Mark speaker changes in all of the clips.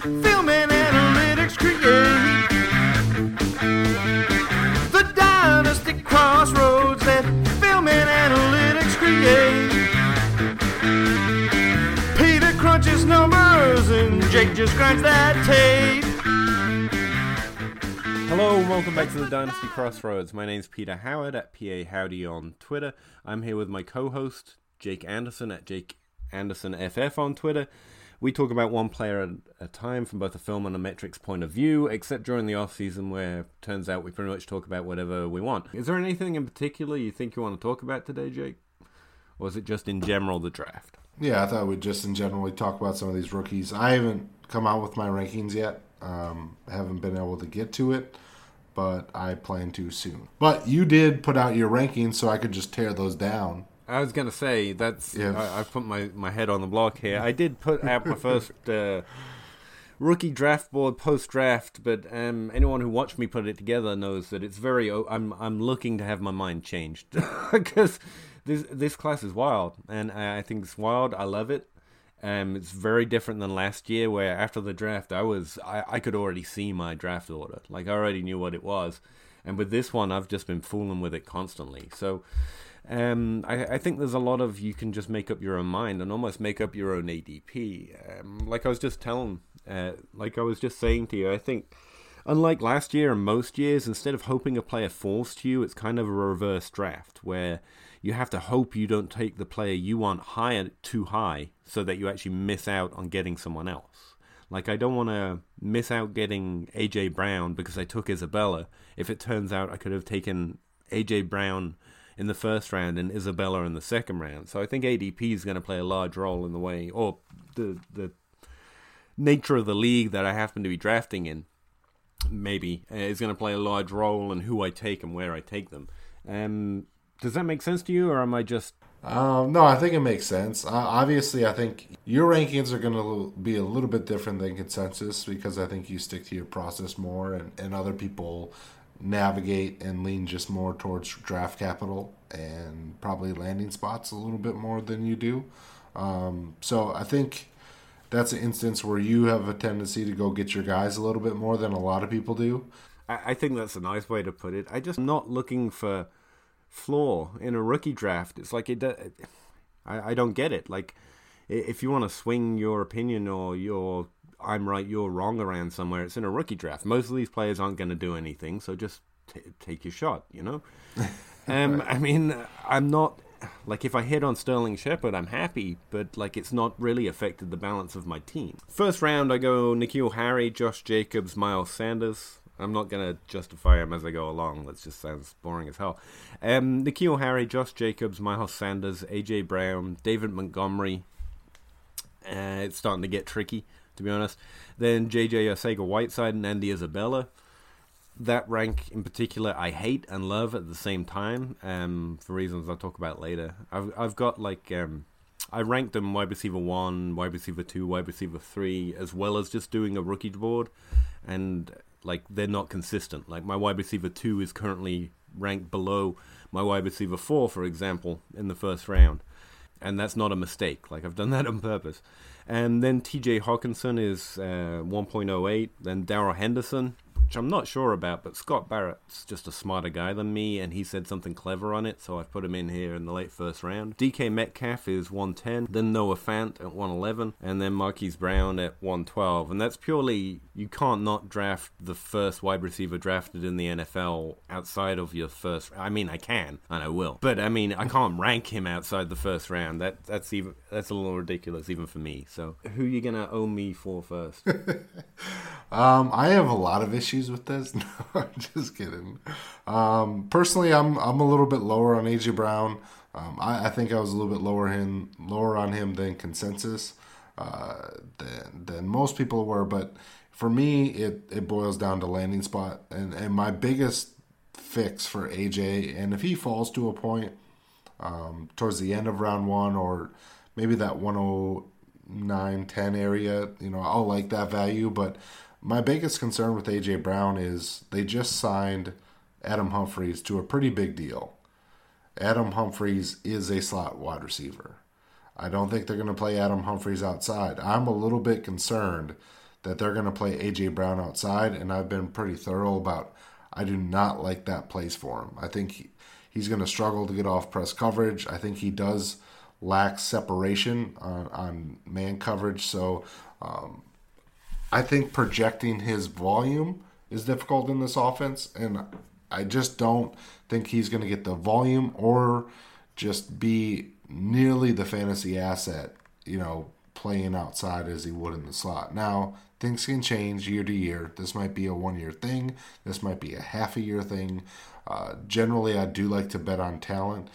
Speaker 1: Film and analytics create. The dynasty crossroads that film and analytics create. Peter crunches numbers and Jake just grinds that tape.
Speaker 2: Hello and welcome back to the Dynasty Crossroads. My name's Peter Howard at PA Howdy on Twitter. I'm here with my co-host Jake Anderson at Jake Anderson FF on Twitter. We talk about one player at a time from both a film and a metrics point of view, except during the off season where turns out we pretty much talk about whatever we want. Is there anything in particular you think you want to talk about today, Jake? Or is it just in general the draft?
Speaker 3: Yeah, I thought we'd just in general talk about some of these rookies. I haven't come out with my rankings yet. Um, haven't been able to get to it, but I plan to soon. But you did put out your rankings, so I could just tear those down.
Speaker 2: I was gonna say that's.
Speaker 3: Yeah.
Speaker 2: I, I put my, my head on the block here. I did put out my first uh, rookie draft board post draft, but um, anyone who watched me put it together knows that it's very. I'm I'm looking to have my mind changed because this this class is wild, and I I think it's wild. I love it. Um, it's very different than last year, where after the draft, I was I, I could already see my draft order, like I already knew what it was, and with this one, I've just been fooling with it constantly. So, um, I, I think there's a lot of you can just make up your own mind and almost make up your own ADP. Um, like I was just telling, uh, like I was just saying to you, I think unlike last year and most years, instead of hoping a player falls to you, it's kind of a reverse draft where you have to hope you don't take the player you want higher too high so that you actually miss out on getting someone else. Like I don't want to miss out getting AJ Brown because I took Isabella. If it turns out I could have taken AJ Brown in the first round and Isabella in the second round. So I think ADP is going to play a large role in the way or the the nature of the league that I happen to be drafting in maybe uh, is going to play a large role in who I take and where I take them. Um, does that make sense to you, or am I just
Speaker 3: Um, no, I think it makes sense. Uh, obviously, I think your rankings are going to be a little bit different than consensus because I think you stick to your process more, and, and other people navigate and lean just more towards draft capital and probably landing spots a little bit more than you do. Um, so I think that's an instance where you have a tendency to go get your guys a little bit more than a lot of people do.
Speaker 2: I, think that's a nice way to put it. I just not looking for flaw in a rookie draft. It's like it. I, I don't get it. Like if you want to swing your opinion or your I'm right, you're wrong around somewhere, it's in a rookie draft. Most of these players aren't going to do anything, so just t- take your shot. You know. Um, I mean, I'm not like if I hit on Sterling Shepard, I'm happy, but like it's not really affected the balance of my team. First round, I go N'Keal Harry, Josh Jacobs, Miles Sanders. I'm not gonna justify them as I go along. That just sounds boring as hell. Um, N'Keal Harry, Josh Jacobs, Miles Sanders, AJ Brown, David Montgomery. Uh, it's starting to get tricky, to be honest. Then JJ Arcega Whiteside and Andy Isabella that rank in particular I hate and love at the same time, um, for reasons I'll talk about later. I've I've got like um, I ranked them wide receiver one, wide receiver two, wide receiver three, as well as just doing a rookie board, and like they're not consistent. Like my wide receiver two is currently ranked below my wide receiver four, for example, in the first round, and that's not a mistake. Like I've done that on purpose. And then T.J. Hockenson is uh, 1.08. Then Darrell Henderson, which I'm not sure about, but Scott Barrett's just a smarter guy than me, and he said something clever on it, so I've put him in here in the late first round. DK Metcalf is 110, then Noah Fant at 111, and then Marquise Brown at 112. And that's purely, you can't not draft the first wide receiver drafted in the NFL outside of your first. I mean, I can, and I will, but I mean, I can't rank him outside the first round. That That's even that's a little ridiculous, even for me. So, who are you going to owe me for first?
Speaker 3: Um, I have a lot of issues with this. No, I'm just kidding. Um, personally, I'm I'm a little bit lower on AJ Brown. Um, I, I think I was a little bit lower him lower on him than consensus uh, than than most people were. But for me, it it boils down to landing spot, and and my biggest fix for AJ, and if he falls to a point um, towards the end of round one or maybe that 109 10 area, you know, I'll like that value, but my biggest concern with AJ Brown is they just signed Adam Humphries to a pretty big deal. Adam Humphries is a slot wide receiver. I don't think they're going to play Adam Humphries outside. I'm a little bit concerned that they're going to play AJ Brown outside, and I've been pretty thorough about. I do not like that place for him. I think he, he's going to struggle to get off press coverage. I think he does lack separation on, on man coverage. So um, I think projecting his volume is difficult in this offense, and I just don't think he's going to get the volume or just be nearly the fantasy asset, you know, playing outside as he would in the slot. Now, things can change year to year. This might be a one year thing, this might be a half a year thing. Uh, generally, I do like to bet on talent.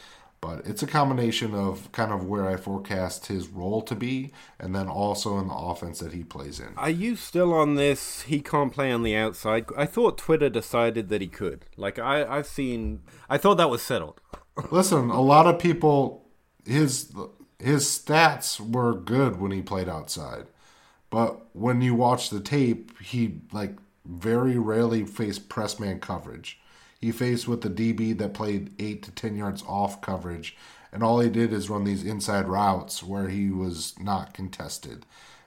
Speaker 3: But it's a combination of kind of where I forecast his role to be, and then also in the offense that he plays in.
Speaker 2: Are you still on this? He can't play on the outside. I thought Twitter decided that he could. Like I, I've seen. I thought that was settled.
Speaker 3: Listen, a lot of people, his his stats were good when he played outside, but when you watch the tape, he like very rarely faced press man coverage. He faced with the DB that played eight to ten yards off coverage, and all he did is run these inside routes where he was not contested.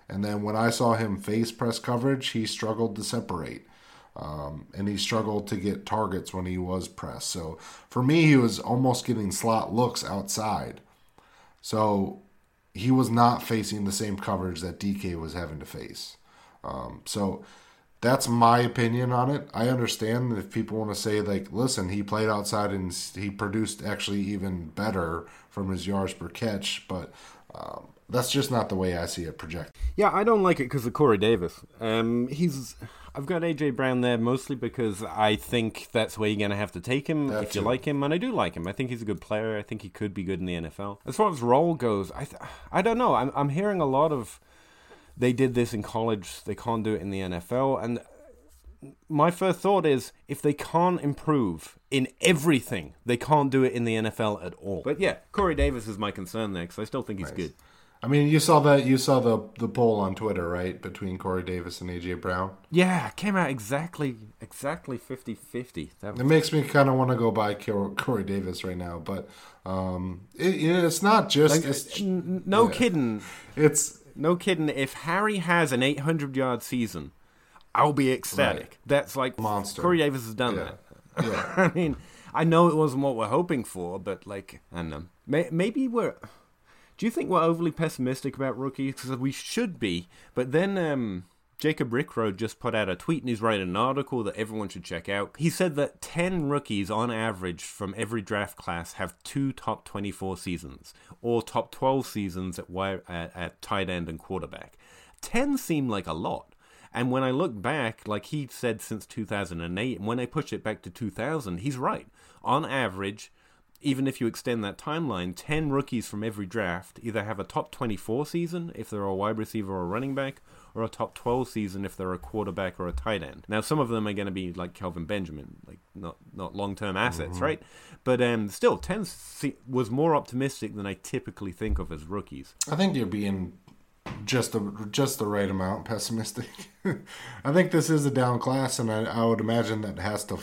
Speaker 3: And then when I saw him face press coverage, he struggled to separate. Um, and he struggled to get targets when he was pressed. So for me, he was almost getting slot looks outside. So he was not facing the same coverage that DK was having to face. Um, so that's my opinion on it. I understand that if people want to say like, listen, he played outside and he produced actually even better from his yards per catch, but um, that's just not the way I see it projected.
Speaker 2: Yeah, I don't like it because of Corey Davis. Um, he's I've got AJ Brown there mostly because I think that's where you're going to have to take him
Speaker 3: That
Speaker 2: if you like him, and I do like him. I think he's a good player. I think he could be good in the NFL. As far as role goes, I th- I don't know. I'm I'm hearing a lot of they did this in college, they can't do it in the NFL, and my first thought is if they can't improve in everything, they can't do it in the NFL at all. But yeah, Corey Davis is my concern there because I still think he's good.
Speaker 3: I mean, you saw that you saw the the poll on Twitter, right, between Corey Davis and AJ Brown.
Speaker 2: Yeah, it came out exactly exactly 50-50. That
Speaker 3: It makes me kind of want to go buy Corey Davis right now, but um, it, it's not just it's,
Speaker 2: N- no
Speaker 3: Yeah.
Speaker 2: kidding.
Speaker 3: it's
Speaker 2: No kidding. If Harry has an 800 yard season, I'll be ecstatic.
Speaker 3: Right.
Speaker 2: That's like
Speaker 3: Monster.
Speaker 2: Corey Davis has done
Speaker 3: Yeah.
Speaker 2: that.
Speaker 3: yeah.
Speaker 2: I mean, I know it wasn't what we're hoping for, but like, I don't know. May- Maybe we're. Do you think we're overly pessimistic about rookies? Because we should be. But then um, Jacob Rickroad just put out a tweet and he's writing an article that everyone should check out. He said that 10 rookies on average from every draft class have two top 24 seasons or top 12 seasons at, wi- at, at tight end and quarterback. 10 seem like a lot. And when I look back, like he said since 2008, and when I push it back to 2000, he's right. On average, even if you extend that timeline, 10 rookies from every draft either have a top 24 season if they're a wide receiver or running back, or a top 12 season if they're a quarterback or a tight end. Now, some of them are going to be like Kelvin Benjamin, like not, not long term assets, right? But um, still, 10 se- was more optimistic than I typically think of as rookies.
Speaker 3: I think you're being just the just the right amount pessimistic. I think this is a down class, and I, I would imagine that has to.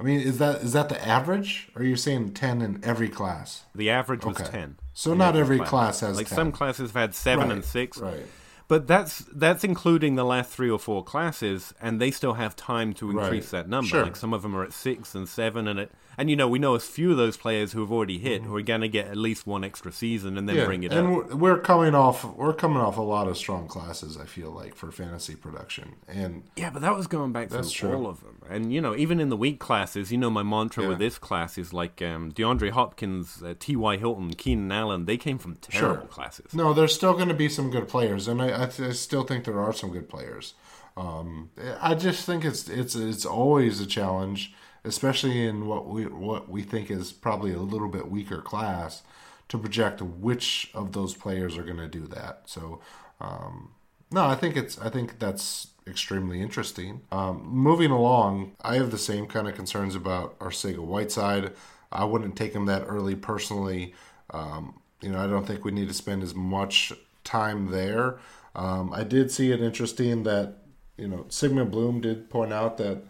Speaker 3: I mean, is that is that the average? Or are you saying ten in every class?
Speaker 2: The average was
Speaker 3: Okay.
Speaker 2: 10.
Speaker 3: So not every class has
Speaker 2: Like
Speaker 3: 10.
Speaker 2: some classes have had 7
Speaker 3: Right,
Speaker 2: and 6.
Speaker 3: right.
Speaker 2: But that's that's including the last three or four classes, and they still have time to increase
Speaker 3: Right.
Speaker 2: that number.
Speaker 3: Sure.
Speaker 2: Like some of them are at six and seven, and it and you know we know a few of those players who have already hit who are going to get at least one extra season and then bring it
Speaker 3: and
Speaker 2: up.
Speaker 3: we're- we're coming off we're coming off a lot of strong classes. I feel like for fantasy production, and
Speaker 2: Yeah, but that was going back through
Speaker 3: true.
Speaker 2: all of them, and you know even in the weak classes, you know my mantra
Speaker 3: Yeah.
Speaker 2: with this class is like um, DeAndre Hopkins, uh, T. Y. Hilton, Keenan Allen. They came from terrible classes.
Speaker 3: no, there's still going to be some good players, and I, I, th- I still think there are some good players. Um, I just think it's it's it's always a challenge, especially in what we what we think is probably a little bit weaker class, to project which of those players are going to do that. So, um, no, I think it's I think that's extremely interesting. Um, moving along, I have the same kind of concerns about Arcega Whiteside. I wouldn't take him that early personally. Um, you know, I don't think we need to spend as much time there. Um, I did see it interesting that you know Sigmund Bloom did point out that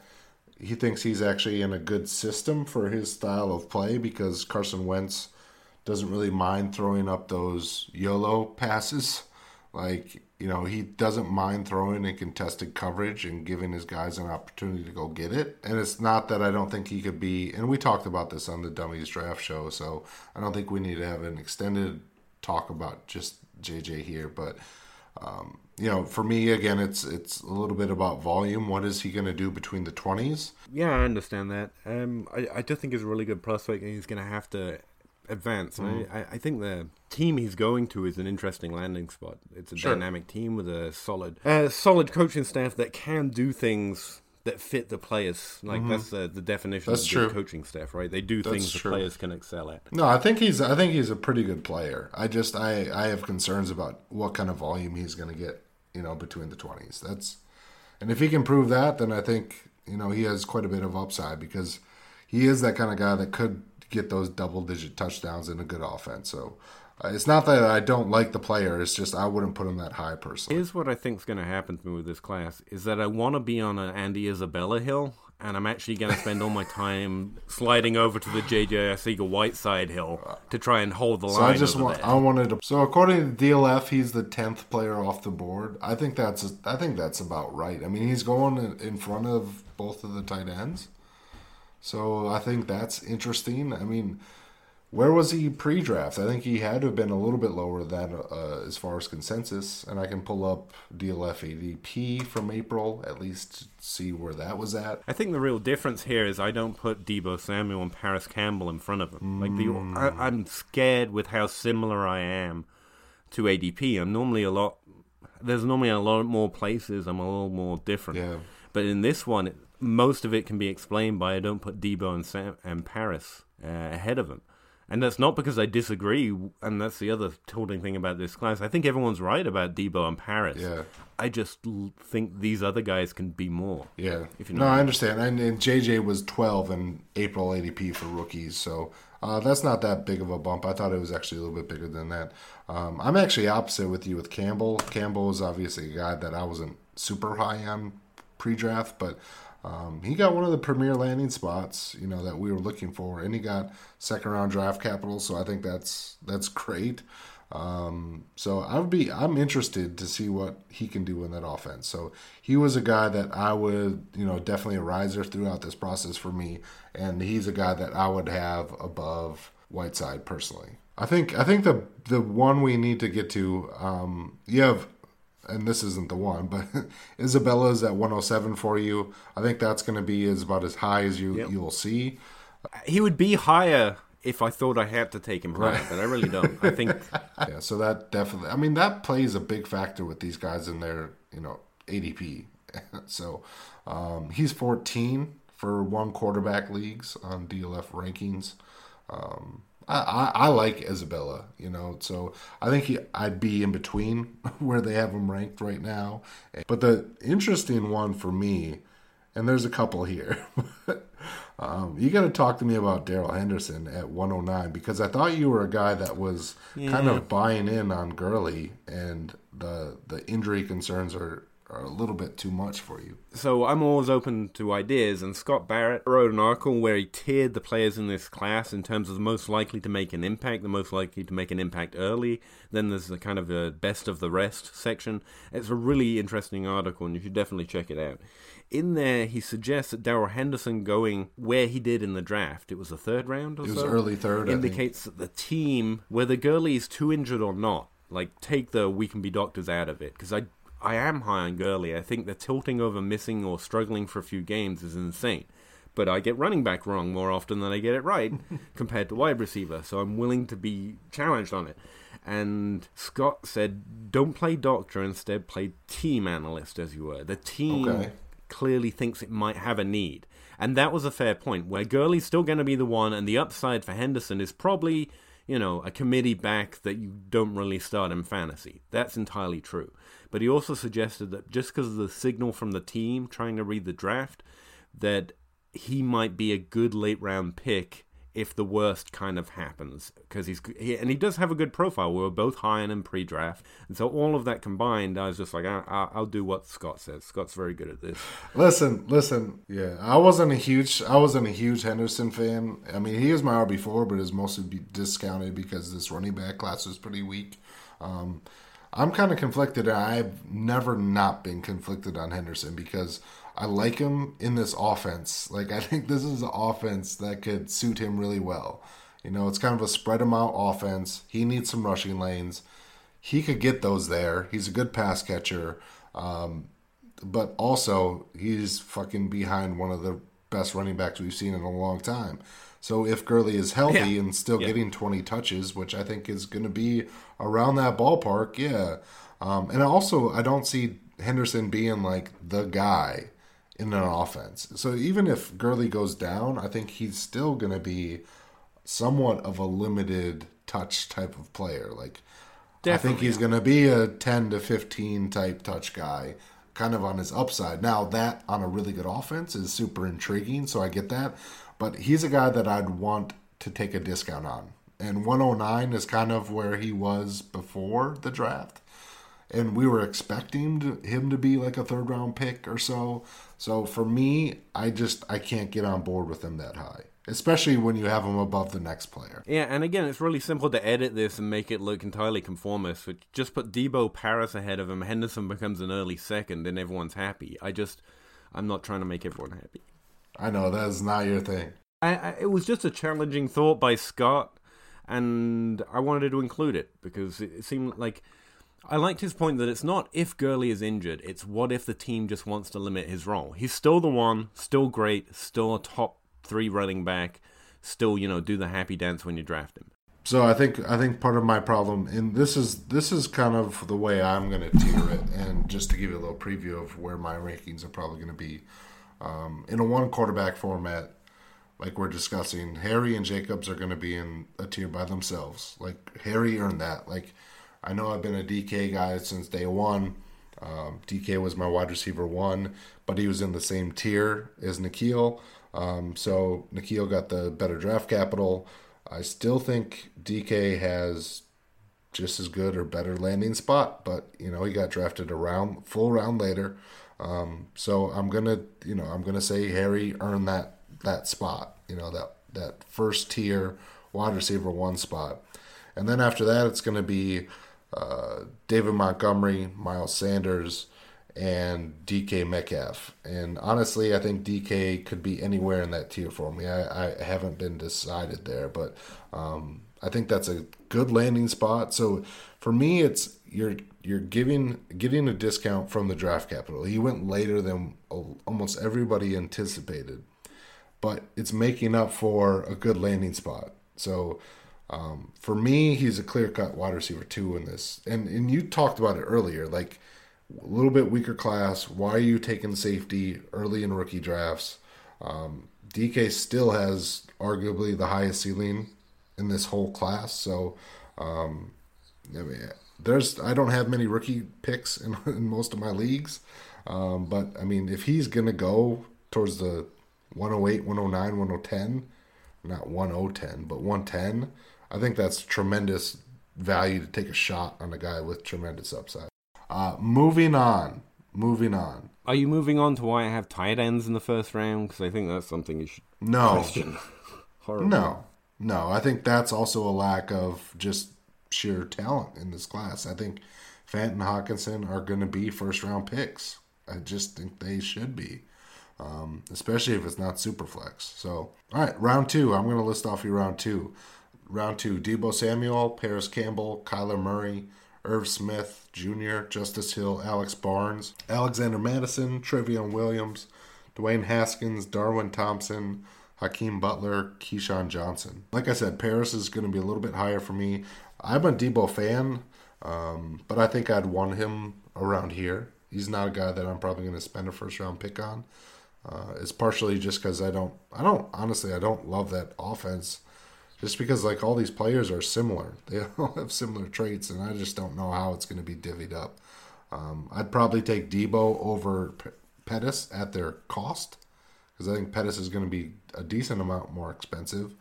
Speaker 3: he thinks he's actually in a good system for his style of play because Carson Wentz doesn't really mind throwing up those YOLO passes. Like, you know, he doesn't mind throwing in contested coverage and giving his guys an opportunity to go get it. And it's not that I don't think he could be, and we talked about this on the Dummies Draft Show, so I don't think we need to have an extended talk about just JJ here. But, um, you know, for me, again, it's it's a little bit about volume. What is he going to do between the 20s?
Speaker 2: Yeah, I understand that. Um, I, I just think he's a really good prospect, and he's going to have to advance. And I, I think the team he's going to is an interesting landing spot. It's a
Speaker 3: Sure.
Speaker 2: dynamic team with a solid, uh, solid coaching staff that can do things that fit the players. Like that's the, the definition
Speaker 3: That's
Speaker 2: of
Speaker 3: true.
Speaker 2: coaching staff, right? They do
Speaker 3: That's
Speaker 2: things the players can excel at.
Speaker 3: No, I think he's I think he's a pretty good player. I just I I have concerns about what kind of volume he's going to get, you know, between the 20s. That's and if he can prove that, then I think, you know, he has quite a bit of upside because he is that kind of guy that could get those double digit touchdowns in a good offense. So uh, it's not that I don't like the player, it's just I wouldn't put him that high personally.
Speaker 2: Here's what I think is going to happen to me with this class: is that I want to be on an Andy Isabella hill, and I'm actually going to spend all my time sliding over to the JJ Arcega Whiteside hill to try and hold the
Speaker 3: So
Speaker 2: line.
Speaker 3: I just want
Speaker 2: there.
Speaker 3: I wanted to So according to DLF, he's the tenth player off the board. I think that's I think that's about right. I mean, he's going in- in front of both of the tight ends. So I think that's interesting. I mean, where was he pre-draft? I think he had to have been a little bit lower than uh, as far as consensus. And I can pull up DLF ADP from April at least to see where that was at.
Speaker 2: I think the real difference here is I don't put Deebo Samuel and Parris Campbell in front of him. Like the, I, I'm scared with how similar I am to ADP. I'm normally a lot. There's normally a lot more places. I'm a little more different.
Speaker 3: Yeah.
Speaker 2: But in this one, most of it can be explained by I don't put Deebo and Sam and Parris uh, ahead of him. And that's not because I disagree, and that's the other tilting thing about this class. I think everyone's right about Deebo and Parris.
Speaker 3: Yeah.
Speaker 2: I just think these other guys can be more.
Speaker 3: Yeah.
Speaker 2: If you
Speaker 3: no,
Speaker 2: know what I mean.
Speaker 3: understand. And, and JJ was 12 in April ADP for rookies, so uh, that's not that big of a bump. I thought it was actually a little bit bigger than that. Um, I'm actually opposite with you with Campbell. Campbell was obviously a guy that I wasn't super high on pre-draft, but um, he got one of the premier landing spots, you know, that we were looking for, and he got second round draft capital. So I think that's that's great. Um, so I would be I'm interested to see what he can do in that offense. So he was a guy that I would, you know, definitely a riser throughout this process for me, and he's a guy that I would have above Whiteside personally. I think I think the the one we need to get to, um, you have, and this isn't the one, but Isabella's at 107 for you. I think that's going to be is about as high as you you'll see.
Speaker 2: He would be higher if I thought I had to take him higher, but I really don't. I think
Speaker 3: Yeah, so that definitely. I mean, that plays a big factor with these guys in their, you know, ADP. so um, he's 14 for one quarterback leagues on DLF rankings. Um, I, I, I like Isabella, you know, so I think he, I'd be in between where they have him ranked right now. But the interesting one for me, and there's a couple here. um, you got to talk to me about Darrell Henderson at 109 because I thought you were a guy that was kind of buying in on Gurley, and the the injury concerns are are a little bit too much for you.
Speaker 2: So I'm always open to ideas, and Scott Barrett wrote an article where he tiered the players in this class in terms of the most likely to make an impact, the most likely to make an impact early. Then there's the kind of a best of the rest section. It's a really interesting article, and you should definitely check it out. In there, he suggests that Darrell Henderson going where he did in the draft, it was the third round or
Speaker 3: It was
Speaker 2: so?
Speaker 3: early third.
Speaker 2: Indicates that the team, whether Gurley is too injured or not, like take the we can be doctors out of it, because I I am high on Gurley. I think the tilting over missing or struggling for a few games is insane. But I get running back wrong more often than I get it right compared to wide receiver, so I'm willing to be challenged on it. And Scott said, don't play doctor, instead play team analyst, as you were. The team
Speaker 3: Okay.
Speaker 2: clearly thinks it might have a need. And that was a fair point, where Gurley's still going to be the one, and the upside for Henderson is probably, you know, a committee back that you don't really start in fantasy. That's entirely true. But he also suggested that just because of the signal from the team trying to read the draft, that he might be a good late round pick if the worst kind of happens because he's he, and he does have a good profile. We were both high on him pre-draft, and so all of that combined, I was just like, I, I, I'll do what Scott says. Scott's very good at this.
Speaker 3: Listen, listen. Yeah, I wasn't a huge, I wasn't a huge Henderson fan. I mean, he was my RB four, but is mostly be discounted because this running back class was pretty weak. Um, I'm kind of conflicted. and I've never not been conflicted on Henderson because I like him in this offense. Like I think this is an offense that could suit him really well. You know, it's kind of a spread him out offense. He needs some rushing lanes. He could get those there. He's a good pass catcher. Um, but also he's fucking behind one of the best running backs we've seen in a long time. So if Gurley is healthy
Speaker 2: Yeah.
Speaker 3: and still
Speaker 2: Yeah.
Speaker 3: getting 20 touches, which I think is going to be around that ballpark, yeah. Um, and also, I don't see Henderson being like the guy in an offense. So even if Gurley goes down, I think he's still going to be somewhat of a limited touch type of player. Like I think he's going to be a 10 to 15 type touch guy, kind of on his upside. Now, that on a really good offense is super intriguing, so I get that. But he's a guy that I'd want to take a discount on. And 109 is kind of where he was before the draft. And we were expecting to, him to be like a third round pick or so. So for me, I just I can't get on board with him that high, especially when you have him above the next player.
Speaker 2: Yeah, and again, it's really simple to edit this and make it look entirely conformist. Which just put Deebo Parris ahead of him. Henderson becomes an early second, and everyone's happy. I just, I'm not trying to make everyone happy.
Speaker 3: I know that is not your thing.
Speaker 2: I, I, it was just a challenging thought by Scott, and I wanted to include it because it, seemed like I liked his point that it's not if Gurley is injured, it's what if the team just wants to limit his role. He's still the one, still great, still a top three running back, still you know do the happy dance when you draft him.
Speaker 3: So I think I think part of my problem, and this is this is kind of the way I'm going to tier it, and just to give you a little preview of where my rankings are probably going to be, um, in a one quarterback format, like we're discussing, Harry and Jacobs are going to be in a tier by themselves. Like Harry earned that. Like I know I've been a DK guy since day one. Um, DK was my wide receiver one, but he was in the same tier as N'Keal. Um, so N'Keal got the better draft capital. I still think DK has just as good or better landing spot, but you know he got drafted a round, full round later. Um, so I'm gonna, you know, I'm gonna say Harry earned that that spot. You know that that first tier wide receiver one spot, and then after that it's gonna be uh, David Montgomery, Miles Sanders, and DK Metcalf. And honestly, I think DK could be anywhere in that tier for me. I, I haven't been decided there, but um, I think that's a good landing spot. So for me, it's you're you're giving getting a discount from the draft capital. He went later than almost everybody anticipated, but it's making up for a good landing spot. So um, for me, he's a clear cut wide receiver two in this. And and you talked about it earlier, like a little bit weaker class. Why are you taking safety early in rookie drafts? Um, DK still has arguably the highest ceiling in this whole class. So, um, I mean, there's I don't have many rookie picks in, in most of my leagues, um, but I mean, if he's gonna go towards the 108, 109, 110, not 1010, but 110, I think that's tremendous value to take a shot on a guy with tremendous upside. Uh, moving on, moving on.
Speaker 2: Are you moving on to why I have tight ends in the first round? Because I think that's something you should
Speaker 3: No,
Speaker 2: question.
Speaker 3: No, no. I think that's also a lack of just sheer talent in this class. I think Fant and Hockenson are going to be first round picks. I just think they should be, um, especially if it's not super flex. So, all right, round two. I'm going to list off your round two. Round two: Deebo Samuel, Parris Campbell, Kyler Murray, Irv Smith Jr., Justice Hill, Alex Barnes, Alexander Mattison, Trayveon Williams, Dwayne Haskins, Darwin Thompson, Hakeem Butler, KeeSean Johnson. Like I said, Parris is going to be a little bit higher for me. I'm a Deebo fan, um, but I think I'd want him around here. He's not a guy that I'm probably going to spend a first round pick on. Uh, it's partially just because I don't, I don't honestly, I don't love that offense. Just because like all these players are similar, they all have similar traits, and I just don't know how it's going to be divvied up. Um, I'd probably take Deebo over P- Pettis at their cost because I think Pettis is going to be a decent amount more expensive.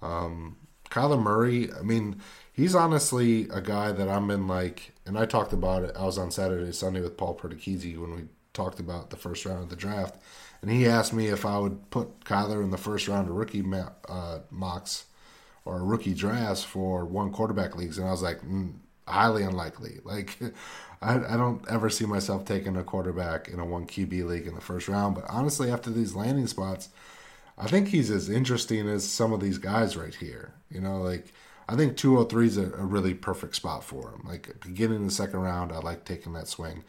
Speaker 3: Um, Kyler Murray, I mean, he's honestly a guy that I'm in like, and I talked about it. I was on Saturday, Sunday with Paul Perticchese when we talked about the first round of the draft, and he asked me if I would put Kyler in the first round of rookie ma- uh, mocks or rookie drafts for one quarterback leagues, and I was like, mm, highly unlikely. Like, I, I don't ever see myself taking a quarterback in a one QB league in the first round. But honestly, after these landing spots, I think he's as interesting as some of these guys right here. You know, like I think 203 is a, a really perfect spot for him. Like beginning the second round, I like taking that swing.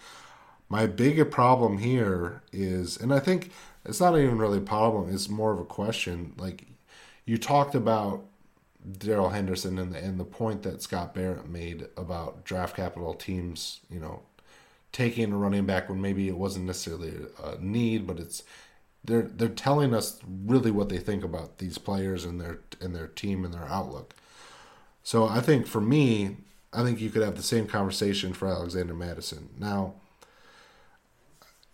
Speaker 3: My bigger problem here is, and I think it's not even really a problem, it's more of a question. Like you talked about Darrell Henderson and the, and the point that Scott Barrett made about draft capital teams, you know, taking a running back when maybe it wasn't necessarily a need, but it's they're they're telling us really what they think about these players and their and their team and their outlook. So I think for me, I think you could have the same conversation for Alexander Mattison. Now,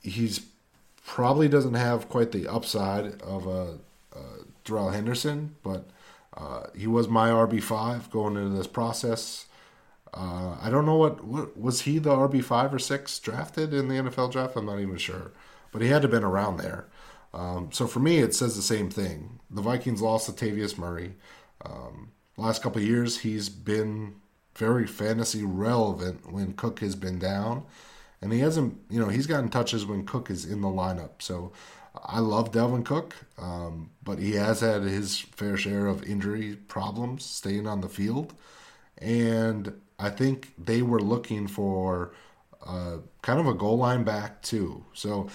Speaker 3: he's probably doesn't have quite the upside of a, a Darrell Henderson, but uh, he was my RB five going into this process. Uh, I don't know what, what was he the RB five or six drafted in the NFL draft. I'm not even sure, but he had to have been around there. Um, so for me, it says the same thing. The Vikings lost Latavius Murray. Um, last couple of years, he's been very fantasy relevant when Cook has been down, and he hasn't. You know, he's gotten touches when Cook is in the lineup. So I love Dalvin Cook, um, but he has had his fair share of injury problems staying on the field, and I think they were looking for uh, kind of a goal line back too. So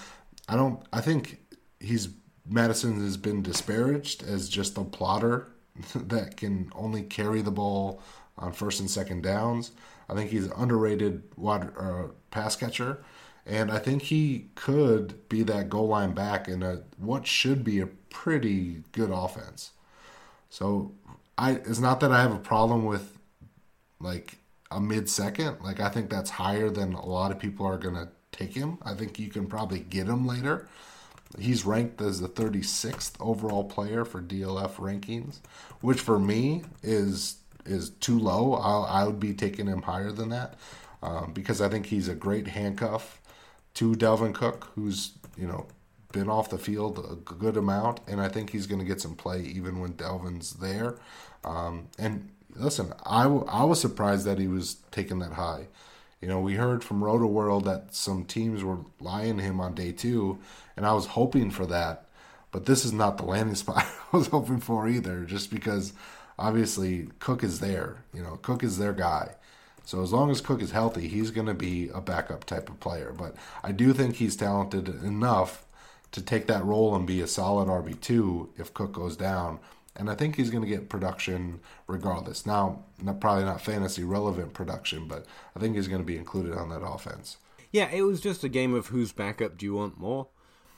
Speaker 3: I don't. I think he's Mattison has been disparaged as just a plotter that can only carry the ball on first and second downs. I think he's an underrated wide uh, pass catcher, and I think he could be that goal line back in a what should be a pretty good offense. So I it's not that I have a problem with like a mid second. Like I think that's higher than a lot of people are gonna take him. I think you can probably get him later. He's ranked as the 36th overall player for DLF rankings, which for me is is too low. I, I would be taking him higher than that um, because I think he's a great handcuff to Dalvin Cook, who's you know been off the field a good amount, and I think he's going to get some play even when Dalvin's there. Um, and listen, I, w- I was surprised that he was taken that high. You know, we heard from Rotoworld that some teams were lying him on day two, and I was hoping for that. But this is not the landing spot I was hoping for either, just because obviously Cook is there. You know, Cook is their guy. So as long as Cook is healthy, he's going to be a backup type of player. But I do think he's talented enough to take that role and be a solid RB2 if Cook goes down. And I think he's going to get production regardless. Now, not, probably not fantasy relevant production, but I think he's going to be included on that offense.
Speaker 2: Yeah, it was just a game of whose backup do you want more.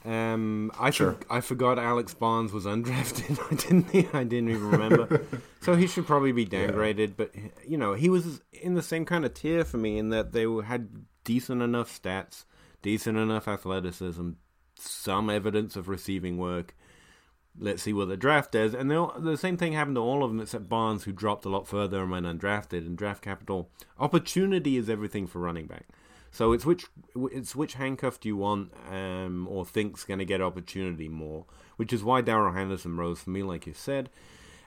Speaker 2: Um, I
Speaker 3: Sure.
Speaker 2: for- I forgot Alex Barnes was undrafted. I didn't I didn't even remember. so he should probably be downgraded. But you know, he was in the same kind of tier for me in that they had decent enough stats, decent enough athleticism, some evidence of receiving work. Let's see what the draft does. And the same thing happened to all of them except Barnes, who dropped a lot further and went undrafted. And draft capital opportunity is everything for running back. So it's which it's which handcuff do you want, um, or think's going to get opportunity more, which is why Darrell Henderson rose for me, like you said.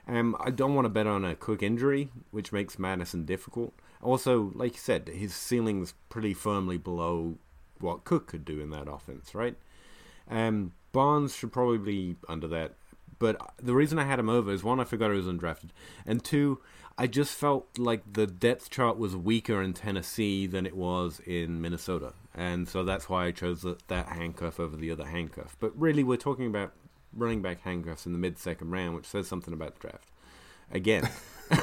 Speaker 2: Um, I don't want to bet on a quick injury, which makes Mattison difficult. Also, like you said, his ceiling's pretty firmly below what Cook could do in that offense, right? Um, Barnes should probably be under that. But the reason I had him over is one, I forgot he was undrafted, and two, I just felt like the depth chart was weaker in Tennessee than it was in Minnesota, and so that's why I chose that, that handcuff over the other handcuff. But really, we're talking about running back handcuffs in the mid second round, which says something about the draft. Again.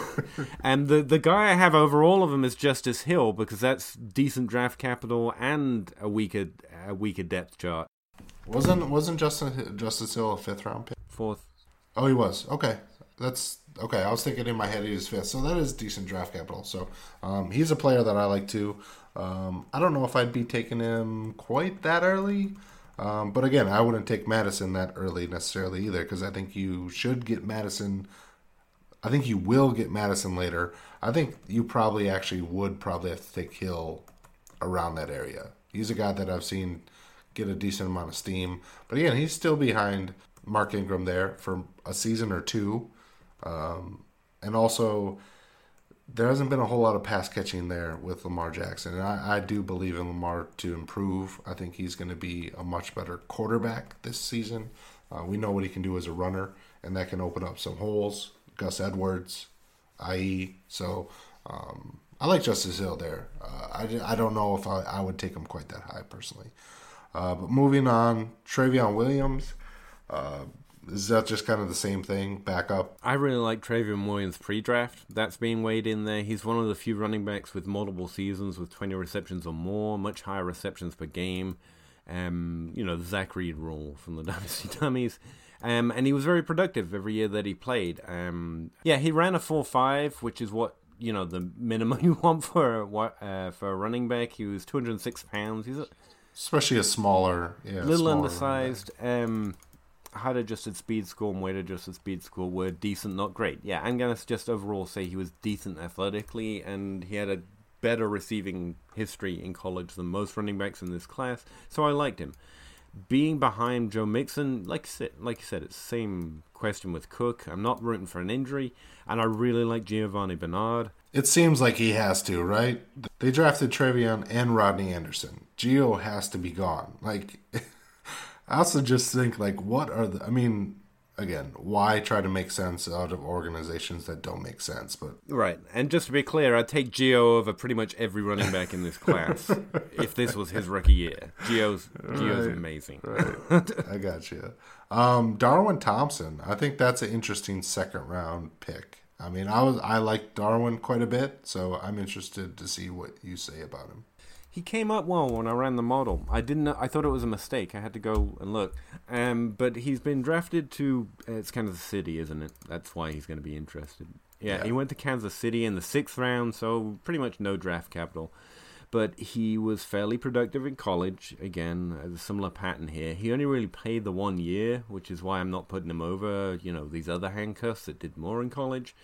Speaker 2: and the the guy I have over all of them is Justice Hill because that's decent draft capital and a weaker a weaker depth chart.
Speaker 3: Wasn't wasn't Justin Justice Hill a fifth round pick?
Speaker 2: Fourth.
Speaker 3: Oh, he was. Okay, that's okay. I was thinking in my head he was fifth, so that is decent draft capital. So um, he's a player that I like too. Um, I don't know if I'd be taking him quite that early. Um, but again, I wouldn't take Mattison that early necessarily either because I think you should get Mattison. I think you will get Mattison later. I think you probably actually would probably have to take Hill around that area. He's a guy that I've seen get a decent amount of steam. But again, he's still behind Mark Ingram there for a season or two. Um, and also, there hasn't been a whole lot of pass catching there with Lamar Jackson. And I, I do believe in Lamar to improve. I think he's going to be a much better quarterback this season. Uh, we know what he can do as a runner, and that can open up some holes. Gus Edwards, i.e., so um, I like Justice Hill there. Uh, I, I don't know if I, I would take him quite that high personally. Uh, but moving on, Trayveon Williams. Uh, is that just kind of the same thing? Back up.
Speaker 2: I really like Trayveon Williams pre-draft. That's being weighed in there. He's one of the few running backs with multiple seasons with 20 receptions or more, much higher receptions per game. Um, you know, the Zach Reed rule from the Dynasty Dummies. Um, and he was very productive every year that he played. Um, yeah, he ran a 4-5, which is what you know the minimum you want for uh, for a running back. He was 206 pounds. He's a
Speaker 3: especially a smaller, yeah,
Speaker 2: little
Speaker 3: smaller
Speaker 2: undersized. Um, height adjusted speed score and weight adjusted speed score were decent, not great. Yeah, I'm gonna just overall say he was decent athletically, and he had a better receiving history in college than most running backs in this class. So I liked him. Being behind Joe Mixon, like said like you said, it's the same question with Cook. I'm not rooting for an injury, and I really like Giovani Bernard.
Speaker 3: It seems like he has to, right? They drafted Trayveon and Rodney Anderson. Geo has to be gone. Like, I also just think, like, what are the? I mean, again, why try to make sense out of organizations that don't make sense? But
Speaker 2: right, and just to be clear, I'd take Geo over pretty much every running back in this class if this was his rookie year. Geo's Geo's
Speaker 3: Right,
Speaker 2: amazing.
Speaker 3: I got you. Um, Darwin Thompson. I think that's an interesting second round pick. I mean, I was I like Darwin quite a bit, so I'm interested to see what you say about him.
Speaker 2: He came up well when I ran the model. I didn't. I thought it was a mistake. I had to go and look. Um, but he's been drafted to. It's Kansas City, isn't it? That's why he's going to be interested. Yeah,
Speaker 3: Yeah.
Speaker 2: he went to Kansas City in the sixth round, so pretty much no draft capital. But he was fairly productive in college. Again, a similar pattern here. He only really played the one year, which is why I'm not putting him over. You know these other handcuffs that did more in college.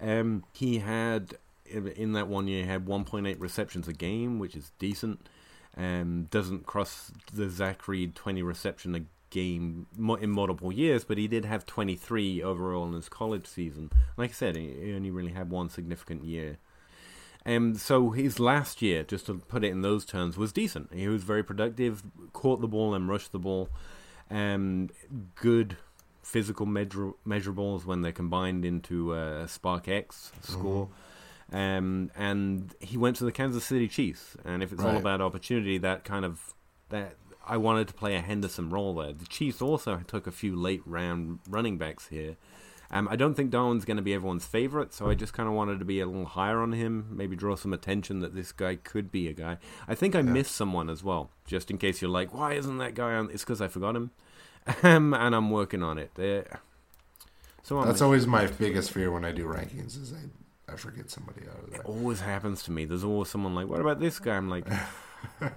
Speaker 2: Um, he had in that one year had 1.8 receptions a game, which is decent. Um, doesn't cross the Zach Reed 20 reception a game in multiple years, but he did have 23 overall in his college season. Like I said, he only really had one significant year. Um, so his last year, just to put it in those terms, was decent. He was very productive, caught the ball and rushed the ball. Um, good physical measure- measurables when they're combined into a SPARQ-x score. Um, and he went to the Kansas City Chiefs. And if it's all about opportunity, that kind of that I wanted to play a Henderson role there. The Chiefs also took a few late round running backs here. Um, I don't think Darwin's going to be everyone's favorite, so I just kind of wanted to be a little higher on him, maybe draw some attention that this guy could be a guy. I think I missed someone as well, just in case you're like, why isn't that guy on? It's because I forgot him, um, and I'm working on it. Uh, so
Speaker 3: That's always my biggest fear when I do rankings is I, I forget somebody out of
Speaker 2: it
Speaker 3: that.
Speaker 2: always happens to me. There's always someone like, what about this guy? I'm like,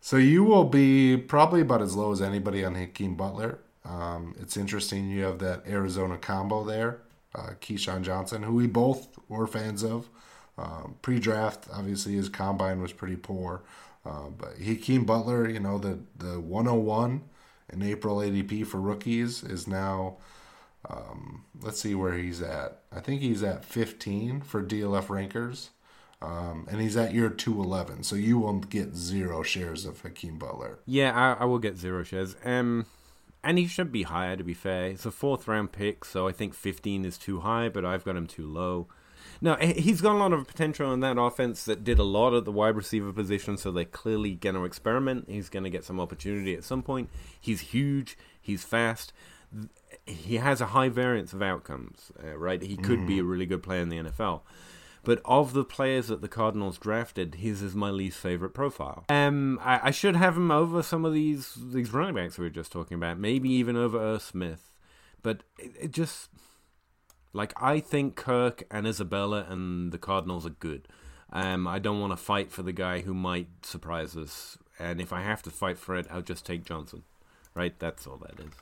Speaker 3: So you will be probably about as low as anybody on Hakeem Butler. Um, it's interesting you have that Arizona combo there, uh, KeeSean Johnson, who we both were fans of. Um, pre-draft, obviously his combine was pretty poor, Uh, but Hakeem Butler, you know, the, the 101 in April ADP for rookies is now, um, let's see where he's at. I think he's at 15 for DLF rankers. Um, and he's at year 211. So you won't get zero shares of Hakeem Butler.
Speaker 2: Yeah, I, I will get zero shares. Um, and he should be higher, to be fair. It's a fourth round pick, so I think 15 is too high, but I've got him too low. No, he's got a lot of potential in that offense that did a lot at the wide receiver position, so they're clearly going to experiment. He's going to get some opportunity at some point. He's huge, he's fast. He has a high variance of outcomes, uh, right? He could mm. be a really good player in the NFL. But of the players that the Cardinals drafted, his is my least favorite profile. Um, I, I should have him over some of these these running backs we were just talking about, maybe even over Irv Smith. But it, it just like I think Kirk and Isabella and the Cardinals are good. Um, I don't want to fight for the guy who might surprise us, and if I have to fight for it, I'll just take Johnson. Right, that's all that is.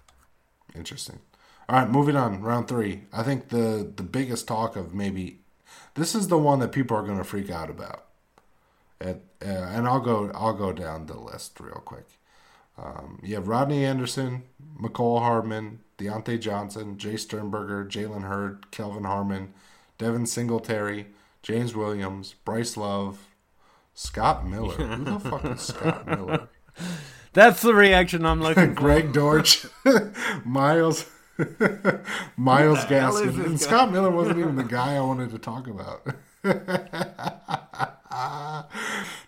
Speaker 3: Interesting. All right, moving on. Round three. I think the the biggest talk of maybe this is the one that people are going to freak out about. At, uh, and I'll go I'll go down the list real quick. Um, you have Rodney Anderson, Mecole Hardman, Diontae Johnson, Jace Sternberger, Jalen Hurd, Kelvin Harmon, Devin Singletary, James Williams, Bryce Love, Scott Miller. Who the fuck is Scott Miller?
Speaker 2: That's the reaction I'm looking
Speaker 3: for. Greg Dortch, Myles, Myles Gaskin. And Scott Miller wasn't even the guy I wanted to talk about.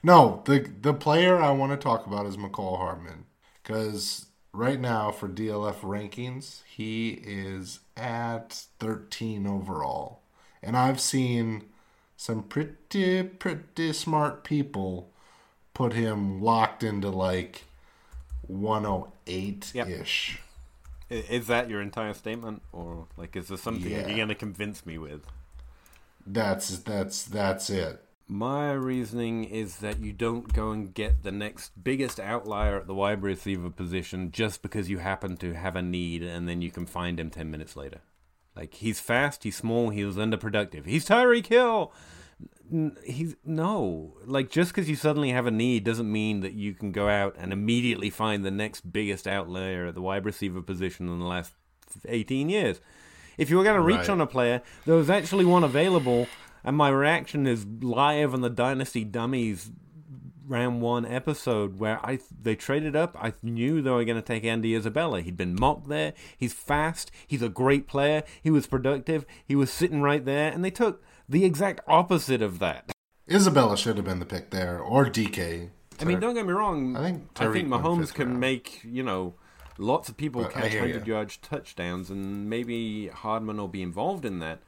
Speaker 3: no, the the player I want to talk about is Mecole Hardman because right now for DLF rankings, he is at 13 overall. And I've seen some pretty, pretty smart people put him locked into like 108 ish.
Speaker 2: Yep. Is that your entire statement, or like is there something yeah. you're going to convince me with?
Speaker 3: That's that's that's it.
Speaker 2: My reasoning is that you don't go and get the next biggest outlier at the wide receiver position just because you happen to have a need and then you can find him 10 minutes later. Like, he's fast, he's small, he was underproductive. He's Tyreek Hill! He's no. Like, just because you suddenly have a need doesn't mean that you can go out and immediately find the next biggest outlier at the wide receiver position in the last 18 years. If you were going to reach right. on a player, there was actually one available and my reaction is live on the Dynasty Dummies round one episode where I they traded up. I knew they were going to take Andy Isabella. He'd been mocked there. He's fast. He's a great player. He was productive. He was sitting right there, and they took the exact opposite of that.
Speaker 3: Isabella should have been the pick there, or DK.
Speaker 2: I mean, don't get me wrong. I think I think Mahomes can round. make you know lots of people but catch hundred yard touchdowns, and maybe Hardman will be involved in that.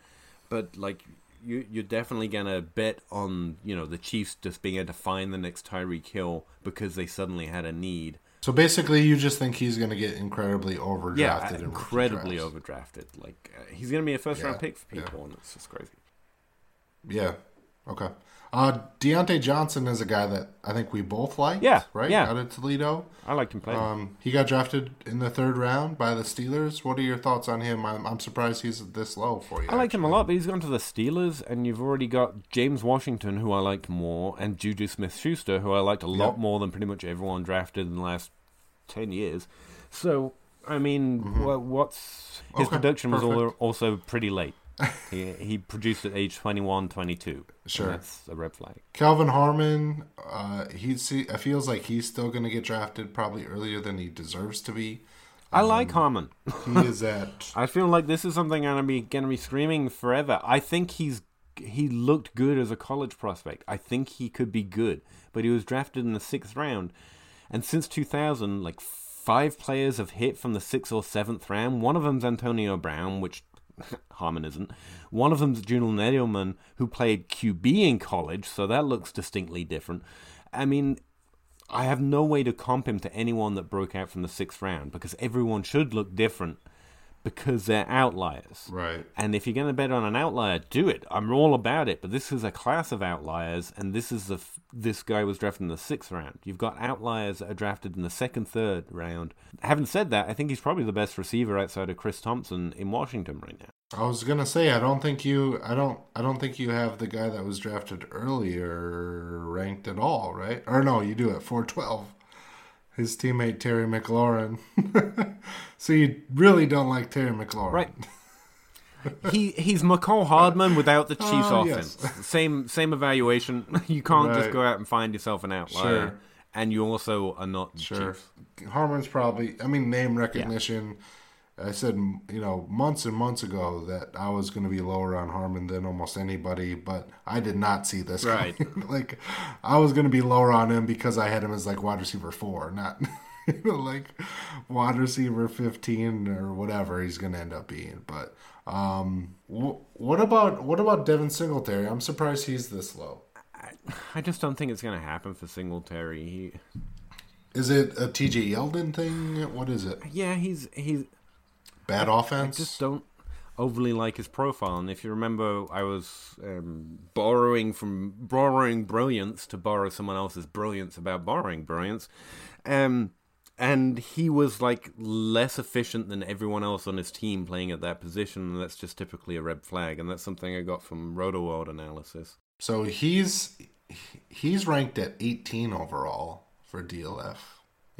Speaker 2: But like you, you're definitely gonna bet on you know the Chiefs just being able to find the next Tyreek Hill because they suddenly had a need.
Speaker 3: So basically, you just think he's going to get incredibly overdrafted. Yeah,
Speaker 2: incredibly overdrafted. Like uh, he's going to be a first yeah, round pick for people, yeah. and it's just crazy.
Speaker 3: Yeah. Okay. Uh, Diontae Johnson is a guy that I think we both like.
Speaker 2: Yeah,
Speaker 3: right.
Speaker 2: Yeah.
Speaker 3: out of Toledo.
Speaker 2: I liked him playing.
Speaker 3: Um, he got drafted in the third round by the Steelers. What are your thoughts on him? I'm, I'm surprised he's this low for you.
Speaker 2: I like him a lot, but he's gone to the Steelers, and you've already got James Washington, who I liked more, and Juju Smith-Schuster, who I liked a lot more than pretty much everyone drafted in the last ten years. So, I mean, mm-hmm. what's his okay, production perfect. was also pretty late he, he produced at age 21, 22. Sure. That's a red flag.
Speaker 3: Kelvin Harmon, uh, he feels like he's still going to get drafted probably earlier than he deserves to be.
Speaker 2: I um, like Harmon.
Speaker 3: he is at.
Speaker 2: I feel like this is something I'm gonna be gonna be screaming forever. I think he's he looked good as a college prospect. I think he could be good, but he was drafted in the sixth round, and since 2000, like five players have hit from the sixth or seventh round. One of them's Antonio Brown, which Harmon isn't. One of them's Julian Edelman, who played QB in college, so that looks distinctly different. I mean, I have no way to comp him to anyone that broke out from the sixth round because everyone should look different. Because they're outliers.
Speaker 3: Right.
Speaker 2: And if you're going to bet on an outlier, do it. I'm all about it. But this is a class of outliers, and this is the f- this guy was drafted in the sixth round. You've got outliers that are drafted in the second, third round. Having said that, I think he's probably the best receiver outside of Chris Thompson in Washington right now.
Speaker 3: I was gonna say I don't think you I don't I don't think you have the guy that was drafted earlier ranked at all, right? Or no, you do at four twelve. His teammate Terry McLaurin. so you really don't like Terry McLaurin,
Speaker 2: Right. he he's Mecole Hardman without the Chiefs
Speaker 3: Oh,
Speaker 2: offense.
Speaker 3: yes.
Speaker 2: Same same evaluation. You can't just go out and find yourself an outlier.
Speaker 3: Sure.
Speaker 2: And you also are not
Speaker 3: Sure.
Speaker 2: Chiefs.
Speaker 3: Harmon's probably. I mean, name recognition. I said, you know, months and months ago that I was going to be lower on Harmon than almost anybody, but I did not see this.
Speaker 2: Right.
Speaker 3: like, I was going to be lower on him because I had him as like wide receiver four, not you know, like wide receiver fifteen or whatever he's going to end up being. But um, wh- what about what about Devin Singletary? I'm surprised he's this low.
Speaker 2: I just don't think it's going to happen for Singletary. He,
Speaker 3: Is it a TJ Yeldon thing? What is it?
Speaker 2: yeah, he's he's
Speaker 3: Bad offense?
Speaker 2: I just don't overly like his profile. And if you remember, I was um, borrowing from borrowing brilliance to borrow someone else's brilliance about borrowing brilliance. Um, and he was like less efficient than everyone else on his team playing at that position. And that's just typically a red flag. And that's something I got from Rotoworld analysis.
Speaker 3: So he's he's ranked at 18 overall for DLF.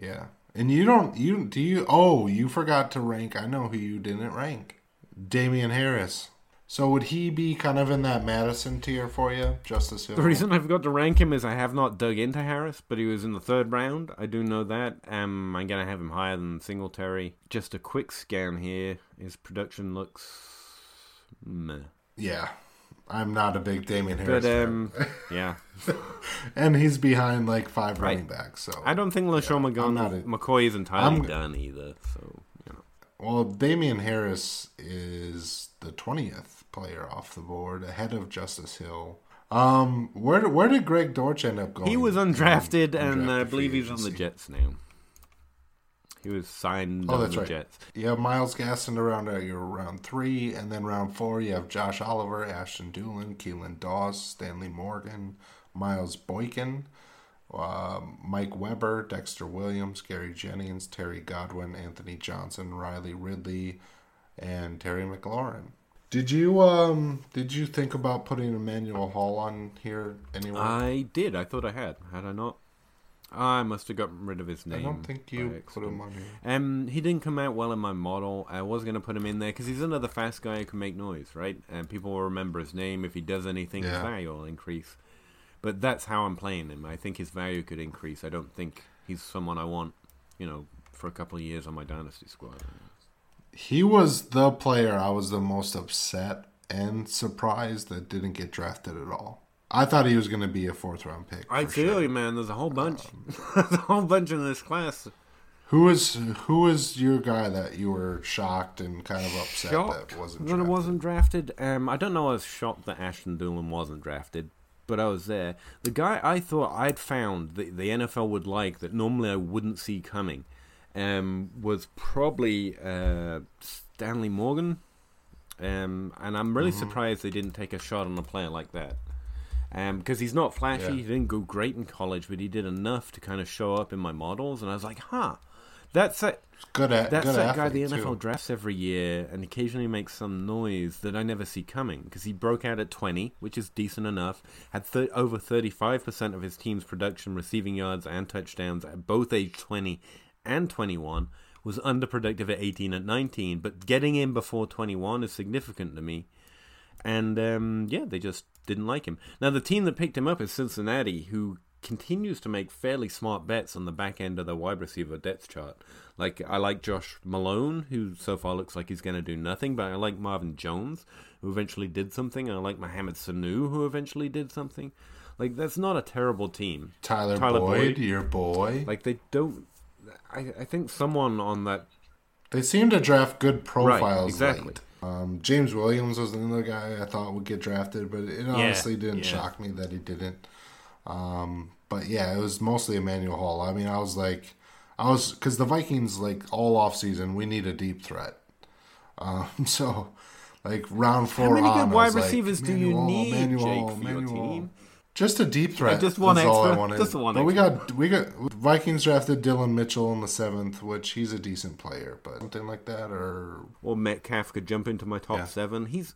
Speaker 3: Yeah. And you don't you do you oh, you forgot to rank. I know who you didn't rank. Damien Harris. So would he be kind of in that Mattison tier for you, Justice Hill?
Speaker 2: The reason I forgot to rank him is I have not dug into Harris, but he was in the third round. I do know that. Um, I'm going to have him higher than Singletary. Just a quick scan here. His production looks meh.
Speaker 3: Yeah. I'm not a big Damien Harris.
Speaker 2: But
Speaker 3: fan.
Speaker 2: um, yeah,
Speaker 3: and he's behind like five
Speaker 2: Right.
Speaker 3: running backs. So
Speaker 2: I don't think LeSean
Speaker 3: I'm not
Speaker 2: McGon-
Speaker 3: a-
Speaker 2: McCoy is entirely
Speaker 3: I'm-
Speaker 2: done either. So you know,
Speaker 3: Well, Damien Harris is the twentieth player off the board, ahead of Justice Hill. Um, where where did Greg Dortch end up going?
Speaker 2: he was
Speaker 3: in
Speaker 2: undrafted,
Speaker 3: undrafted
Speaker 2: and I believe he's on the? Jets now. He was signed
Speaker 3: Oh,
Speaker 2: on
Speaker 3: that's
Speaker 2: the
Speaker 3: right.
Speaker 2: Jets.
Speaker 3: You have Myles Gaskin around uh, your round three, and then round four you have Josh Oliver, Ashton Dulin, Keelan Doss, Stanley Morgan, Miles Boykin, uh, Mike Weber, Dexter Williams, Gary Jennings, Terry Godwin, Anthony Johnson, Riley Ridley, and Terry McLaurin. Did you um did you think about putting Emmanuel Hall on here anywhere?
Speaker 2: I did. I thought I had. Had I not? I must have gotten rid of his name.
Speaker 3: I don't think you put him on here.
Speaker 2: Um, he didn't come out well in my model. I was going to put him in there because he's another fast guy who can make noise, right? And people will remember his name. If he does anything, his value will increase. But that's how I'm playing him. I think his value could increase. I don't think he's someone I want, you know, for a couple of years on my dynasty squad.
Speaker 3: He was the player I was the most upset and surprised that didn't get drafted at all. I thought he was going to be a fourth round pick.
Speaker 2: I feel
Speaker 3: sure.
Speaker 2: you, man. There's a whole bunch. There's a whole bunch in this class.
Speaker 3: Who is who is your guy that you were shocked and kind of upset
Speaker 2: shocked
Speaker 3: that wasn't
Speaker 2: that it wasn't drafted. Um, I don't know. I was shocked that Ashton Dulin wasn't drafted, but I was there. The guy I thought I'd found that the NFL would like that normally I wouldn't see coming, um, was probably uh, Stanley Morgan. Um, and I'm really
Speaker 3: Mm-hmm.
Speaker 2: surprised they didn't take a shot on a player like that. Um, because he's not flashy,
Speaker 3: Yeah.
Speaker 2: he didn't go great in college, but he did enough to kind of show up in my models, and I was like, "Huh, that's it."
Speaker 3: Good at
Speaker 2: That's
Speaker 3: good
Speaker 2: that guy the NFL
Speaker 3: too.
Speaker 2: drafts every year and occasionally makes some noise that I never see coming because he broke out at 20, which is decent enough. Had thir- over 35% of his team's production receiving yards and touchdowns at both age 20 and 21. Was underproductive at 18 and 19, but getting in before 21 is significant to me. And um, yeah, they just didn't like him. Now, the team that picked him up is Cincinnati, who continues to make fairly smart bets on the back end of the wide receiver depth chart. Like, I like Josh Malone, who so far looks like he's going to do nothing, but I like Marvin Jones, who eventually did something. I like Mohamed Sanu, who eventually did something. Like, that's not a terrible team.
Speaker 3: Tyler,
Speaker 2: Tyler
Speaker 3: Boyd,
Speaker 2: Boyd.
Speaker 3: your boy.
Speaker 2: Like, they don't. I, I think someone on that
Speaker 3: they seem to draft good profiles.
Speaker 2: Right, exactly.
Speaker 3: late. Um, James Williams was another guy I thought would get drafted, but it honestly didn't
Speaker 2: yeah.
Speaker 3: shock me that he didn't. Um, but yeah, it was mostly Emmanuel Hall. I mean, I was like, I was because the Vikings like all off season we need a deep threat. Um, so, like round four.
Speaker 2: How many
Speaker 3: on,
Speaker 2: good wide
Speaker 3: was like,
Speaker 2: receivers do you need,
Speaker 3: Manuel,
Speaker 2: Jake, for your team?
Speaker 3: Just a deep threat.
Speaker 2: just one
Speaker 3: That's all I wanted.
Speaker 2: Just one
Speaker 3: But we got we got Vikings drafted Dillon Mitchell in the seventh, which he's a decent player, but something like that or
Speaker 2: Or Metcalf could jump into my top
Speaker 3: Yeah.
Speaker 2: seven. He's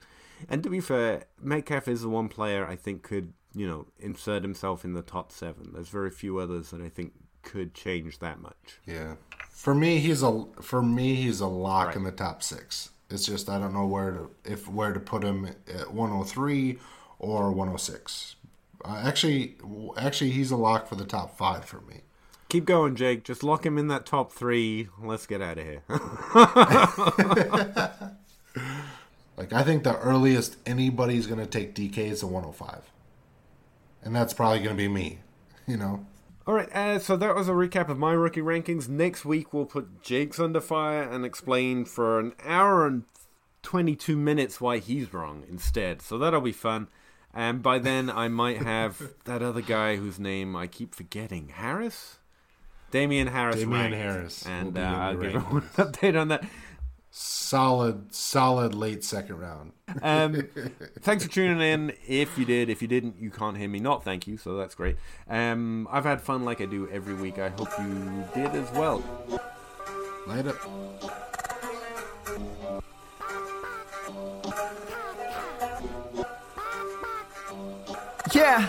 Speaker 2: and to be fair, Metcalf is the one player I think could you know insert himself in the top seven. There's very few others that I think could change that much.
Speaker 3: Yeah. For me, he's a for me he's a lock
Speaker 2: Right.
Speaker 3: in the top six. It's just I don't know where to if where to put him at 103 or 106. Uh, actually, actually, he's a lock for the top five for me.
Speaker 2: Keep going, Jake. Just lock him in that top three. Let's get out of here.
Speaker 3: Like I think the earliest anybody's going to take DK is a 105, and that's probably going to be me. You know.
Speaker 2: All right, uh, so that was a recap of my rookie rankings. Next week we'll put Jake's under fire and explain for an hour and twenty-two minutes why he's wrong instead. So that'll be fun. And by then I might have that other guy whose name I keep forgetting. Harris, Damien Harris.
Speaker 3: Damien
Speaker 2: ranked.
Speaker 3: Harris
Speaker 2: and uh, I'll give everyone an update on that.
Speaker 3: Solid, solid late second round.
Speaker 2: Um, thanks for tuning in. If you did, if you didn't, you can't hear me. Not thank you, so that's great. Um, I've had fun like I do every week. I hope you did as well.
Speaker 3: Light up.
Speaker 4: Yeah.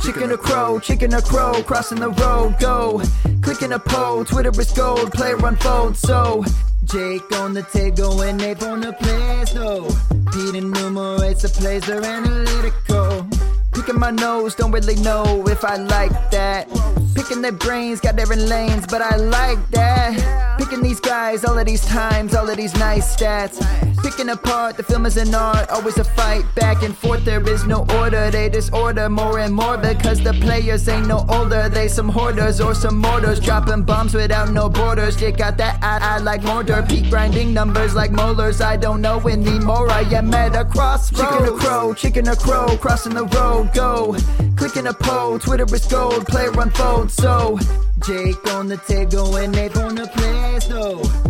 Speaker 4: Chicken or crow, chicken or crow, crossing the road, go. Clicking a pole, Twitter is gold, player unfold, so. Jake on the table and Ape on the plays, no. Pete enumerates the plays, they're analytical. Picking my nose, don't really know if I like that. Picking their brains, got different lanes, but I like that. Picking these guys, all of these times, all of these nice stats. Picking apart, the film is an art, always a fight back and forth. There is no order, they disorder more and more because the players ain't no older. They some hoarders or some mortars, dropping bombs without no borders. They got that I, I like mortar, peak grinding numbers like molars. I don't know anymore. I am at a crossroads. Chicken or crow, chicken or crow, crossing the road, go. Clicking a pole, Twitter is gold, player unfold. So Jake on the table and Ape on the plays, though.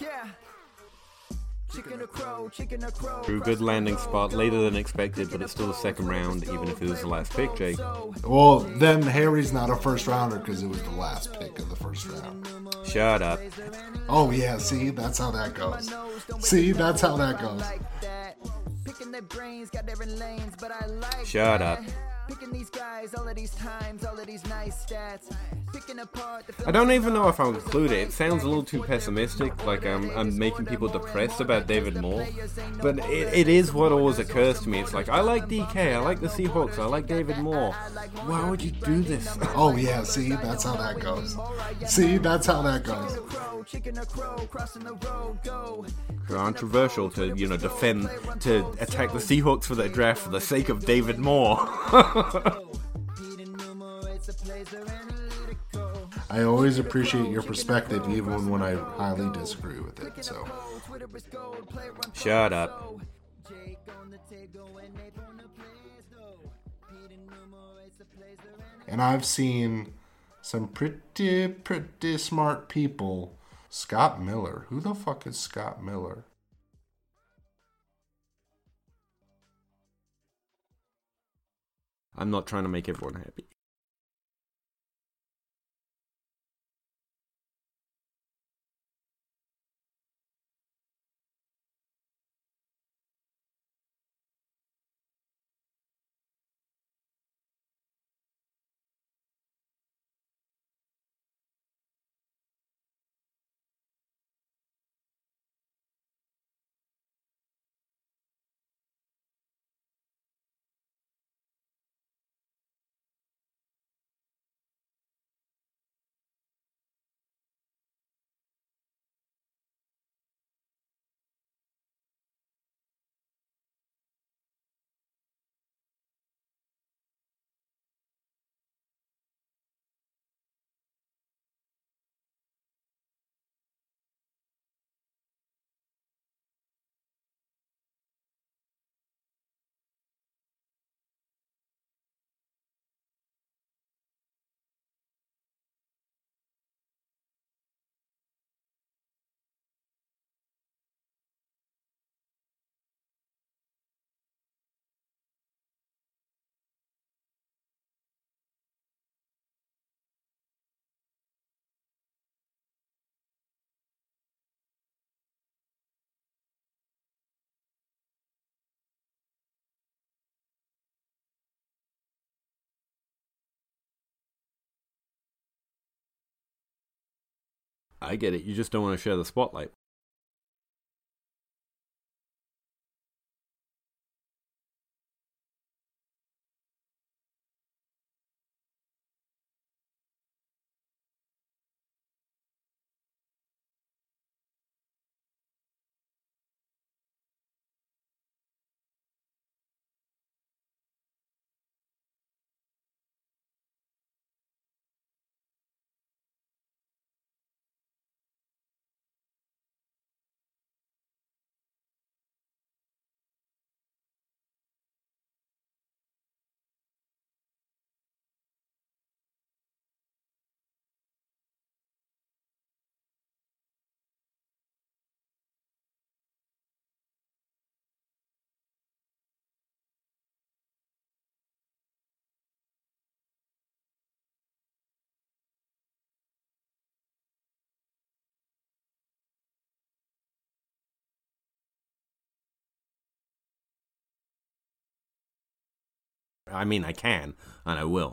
Speaker 4: Yeah. Chicken or crow, chicken or crow.
Speaker 2: Drew, good landing spot, later than expected, but it's still the second round, even if it was the last pick, Jake.
Speaker 3: Well, then Harry's not a first rounder because it was the last pick of the first round.
Speaker 2: Shut up.
Speaker 3: Oh yeah, see, that's how that goes. See, that's how that goes.
Speaker 4: Picking their brains, got different lanes, but I like
Speaker 2: Shut up.
Speaker 4: Picking guys, all of these times, all of these nice stats. Picking apart the
Speaker 2: I don't even know if I'll include it. It sounds a little too pessimistic, like I'm, I'm making people depressed about David Moore. But it, it is what always occurs to me. It's like, I like DK, I like the Seahawks, I like David Moore. Why would you do this?
Speaker 3: Oh yeah, see, that's how that goes. See, that's how that goes.
Speaker 4: crow, chicken or crow, crossing the road, go.
Speaker 2: Controversial to, you know, defend, to attack the Seahawks for their draft for the sake of David Moore.
Speaker 3: I always appreciate your perspective, even when I highly disagree with it. So,
Speaker 4: Twitter is gold, player unfold.
Speaker 2: Shut up.
Speaker 4: Jake on the tego and Ape on the plays, though. Pete enumerates the plays, they're analytical.
Speaker 3: and I've seen some pretty, pretty smart people. Scott Miller. Who the fuck is Scott Miller?
Speaker 2: I'm not trying to make everyone happy. I get it. You just don't want to share the spotlight. I mean, I can, and I will.